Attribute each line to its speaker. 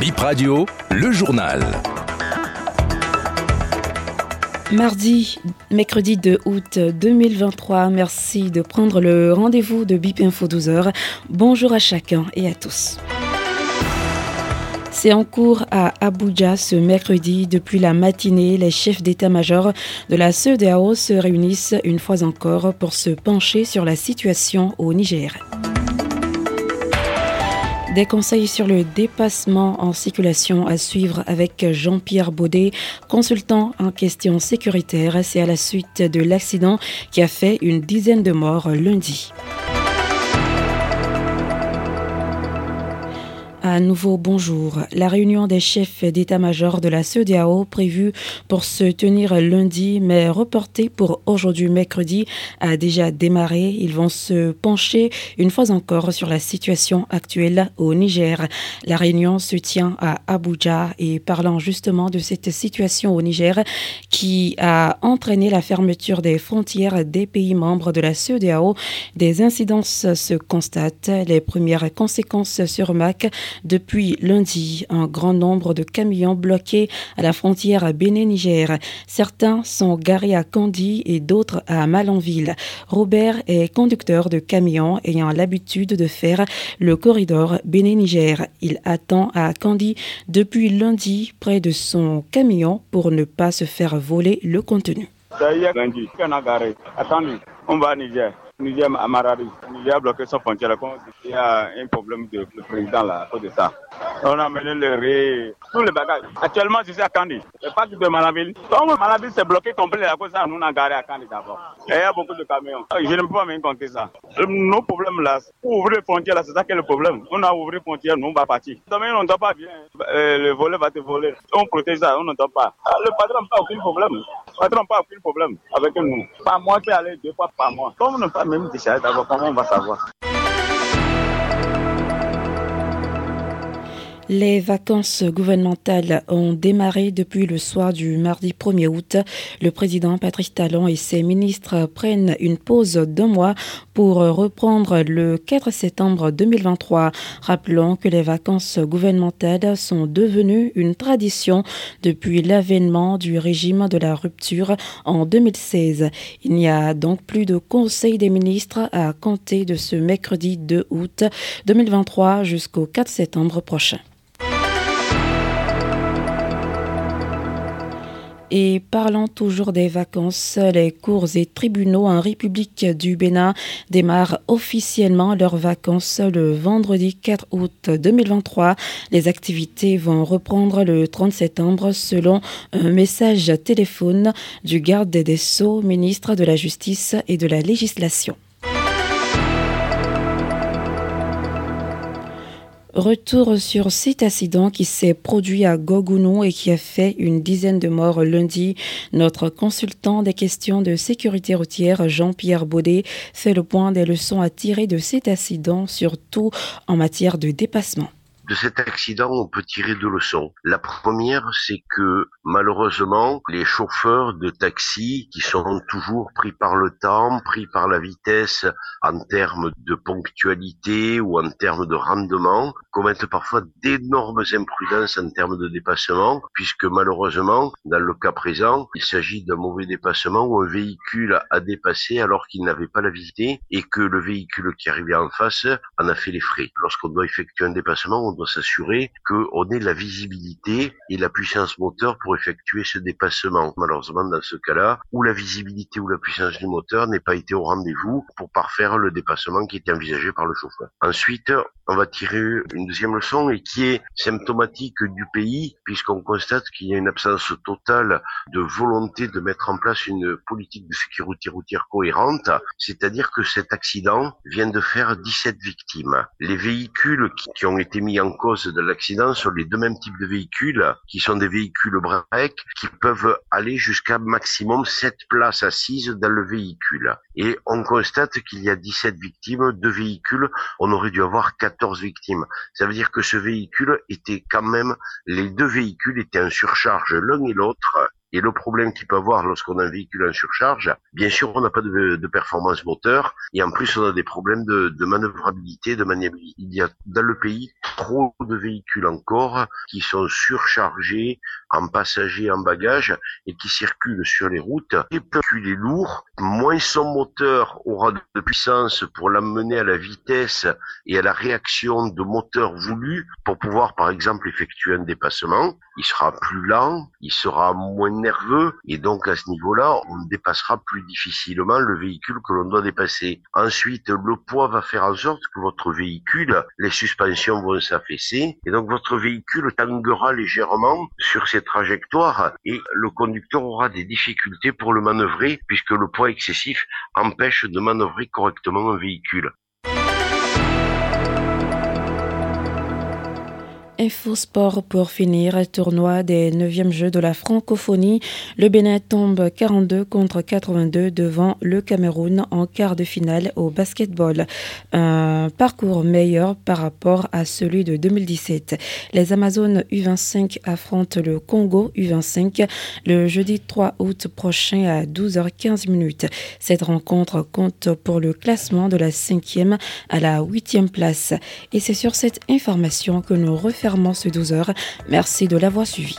Speaker 1: Bip Radio, le journal.
Speaker 2: Mardi, mercredi 2 août 2023, merci de prendre le rendez-vous de BIP Info 12h. Bonjour à chacun et à tous. C'est en cours à Abuja ce mercredi. Depuis la matinée, les chefs d'état-major de la CEDEAO se réunissent une fois encore pour se pencher sur la situation au Niger. Des conseils sur le dépassement en circulation à suivre avec Jean-Pierre Baudet, consultant en questions sécuritaires. C'est à la suite de l'accident qui a fait une dizaine de morts lundi. À nouveau, bonjour. La réunion des chefs d'état-major de la CEDEAO prévue pour se tenir lundi, mais reportée pour aujourd'hui mercredi, a déjà démarré. Ils vont se pencher une fois encore sur la situation actuelle au Niger. La réunion se tient à Abuja et parlant justement de cette situation au Niger qui a entraîné la fermeture des frontières des pays membres de la CEDEAO, des incidences se constatent. Les premières conséquences se remarquent depuis lundi, un grand nombre de camions bloqués à la frontière Bénin-Niger. Certains sont garés à Candy et d'autres à Malanville. Robert est conducteur de camions ayant l'habitude de faire le corridor Bénin-Niger. Il attend à Candy depuis lundi près de son camion pour ne pas se faire voler le contenu.
Speaker 3: On va à Niger. Niger à Maradi. Niger a bloqué sa frontière. Il y a un problème de président là, à cause de ça. On a mené le riz, tous les bagages. Actuellement, je suis à Kandi. Le parc de Malaville. Comme Malaville s'est bloqué complet à cause de ça, nous on a garé à Kandi d'abord. Il y a beaucoup de camions. Je ne peux pas même compter ça. Nos problèmes là, pour ouvrir les frontières là, c'est ça qui est le problème. On a ouvert les frontières, nous on va partir. Demain, on n'entend pas bien. Le volet va te voler. On protège ça, on n'entend pas. Le patron n'a pas aucun problème. Le patron n'a pas aucun problème avec nous. Par mois, tu aller deux fois par mois. Pas même déchargé d'abord, comment on va savoir?
Speaker 2: Les vacances gouvernementales ont démarré depuis le soir du mardi 1er août. Le président Patrice Talon et ses ministres prennent une pause d'un mois pour reprendre le 4 septembre 2023. Rappelons que les vacances gouvernementales sont devenues une tradition depuis l'avènement du régime de la rupture en 2016. Il n'y a donc plus de conseil des ministres à compter de ce mercredi 2 août 2023 jusqu'au 4 septembre prochain. Et parlant toujours des vacances, les cours et tribunaux en République du Bénin démarrent officiellement leurs vacances le vendredi 4 août 2023. Les activités vont reprendre le 30 septembre selon un message téléphone du garde des Sceaux, ministre de la Justice et de la Législation. Retour sur cet accident qui s'est produit à Gogounou et qui a fait une dizaine de morts lundi. Notre consultant des questions de sécurité routière, Jean-Pierre Baudet, fait le point des leçons à tirer de cet accident, surtout en matière de dépassement
Speaker 4: de cet accident, on peut tirer deux leçons. La première, c'est que malheureusement, les chauffeurs de taxi qui sont toujours pris par le temps, pris par la vitesse en termes de ponctualité ou en termes de rendement, commettent parfois d'énormes imprudences en termes de dépassement, puisque malheureusement, dans le cas présent, il s'agit d'un mauvais dépassement où un véhicule a dépassé alors qu'il n'avait pas la visité et que le véhicule qui arrivait en face en a fait les frais. Lorsqu'on doit effectuer un dépassement, on doit s'assurer qu'on ait la visibilité et la puissance moteur pour effectuer ce dépassement. Malheureusement, dans ce cas-là, où la visibilité ou la puissance du moteur n'est pas été au rendez-vous pour parfaire le dépassement qui était envisagé par le chauffeur. Ensuite, on va tirer une deuxième leçon et qui est symptomatique du pays puisqu'on constate qu'il y a une absence totale de volonté de mettre en place une politique de sécurité routière cohérente, c'est-à-dire que cet accident vient de faire 17 victimes. Les véhicules qui ont été mis en cause de l'accident sont les deux mêmes types de véhicules, qui sont des véhicules break, qui peuvent aller jusqu'à maximum 7 places assises dans le véhicule. Et on constate qu'il y a 17 victimes de véhicules, on aurait dû avoir 14 victimes. Ça veut dire que ce véhicule était quand même, les deux véhicules étaient en surcharge l'un et l'autre, Et le problème qu'il peut avoir lorsqu'on a un véhicule en surcharge, bien sûr, on n'a pas de, performance moteur et en plus, on a des problèmes de, de manœuvrabilité, de maniabilité. Il y a dans le pays trop de véhicules encore qui sont surchargés en passagers, en bagages et qui circulent sur les routes. Et plus il est lourd, moins son moteur aura de puissance pour l'amener à la vitesse et à la réaction de moteur voulu pour pouvoir, par exemple, effectuer un dépassement. Il sera plus lent, il sera moins nerveux et donc à ce niveau-là, on dépassera plus difficilement le véhicule que l'on doit dépasser. Ensuite, le poids va faire en sorte que votre véhicule, les suspensions vont s'affaisser et donc votre véhicule tanguera légèrement sur ses trajectoires et le conducteur aura des difficultés pour le manœuvrer puisque le poids excessif empêche de manœuvrer correctement un véhicule.
Speaker 2: Infosport pour finir, tournoi des 9e Jeux de la francophonie. Le Bénin tombe 42 contre 82 devant le Cameroun en quart de finale au basketball. Un parcours meilleur par rapport à celui de 2017. Les Amazones U25 affrontent le Congo U25 le jeudi 3 août prochain à 12h15 minutes. Cette rencontre compte pour le classement de la 5e à la 8e place. Et c'est sur cette information que nous refermons ce 12 heures. Merci de l'avoir suivi.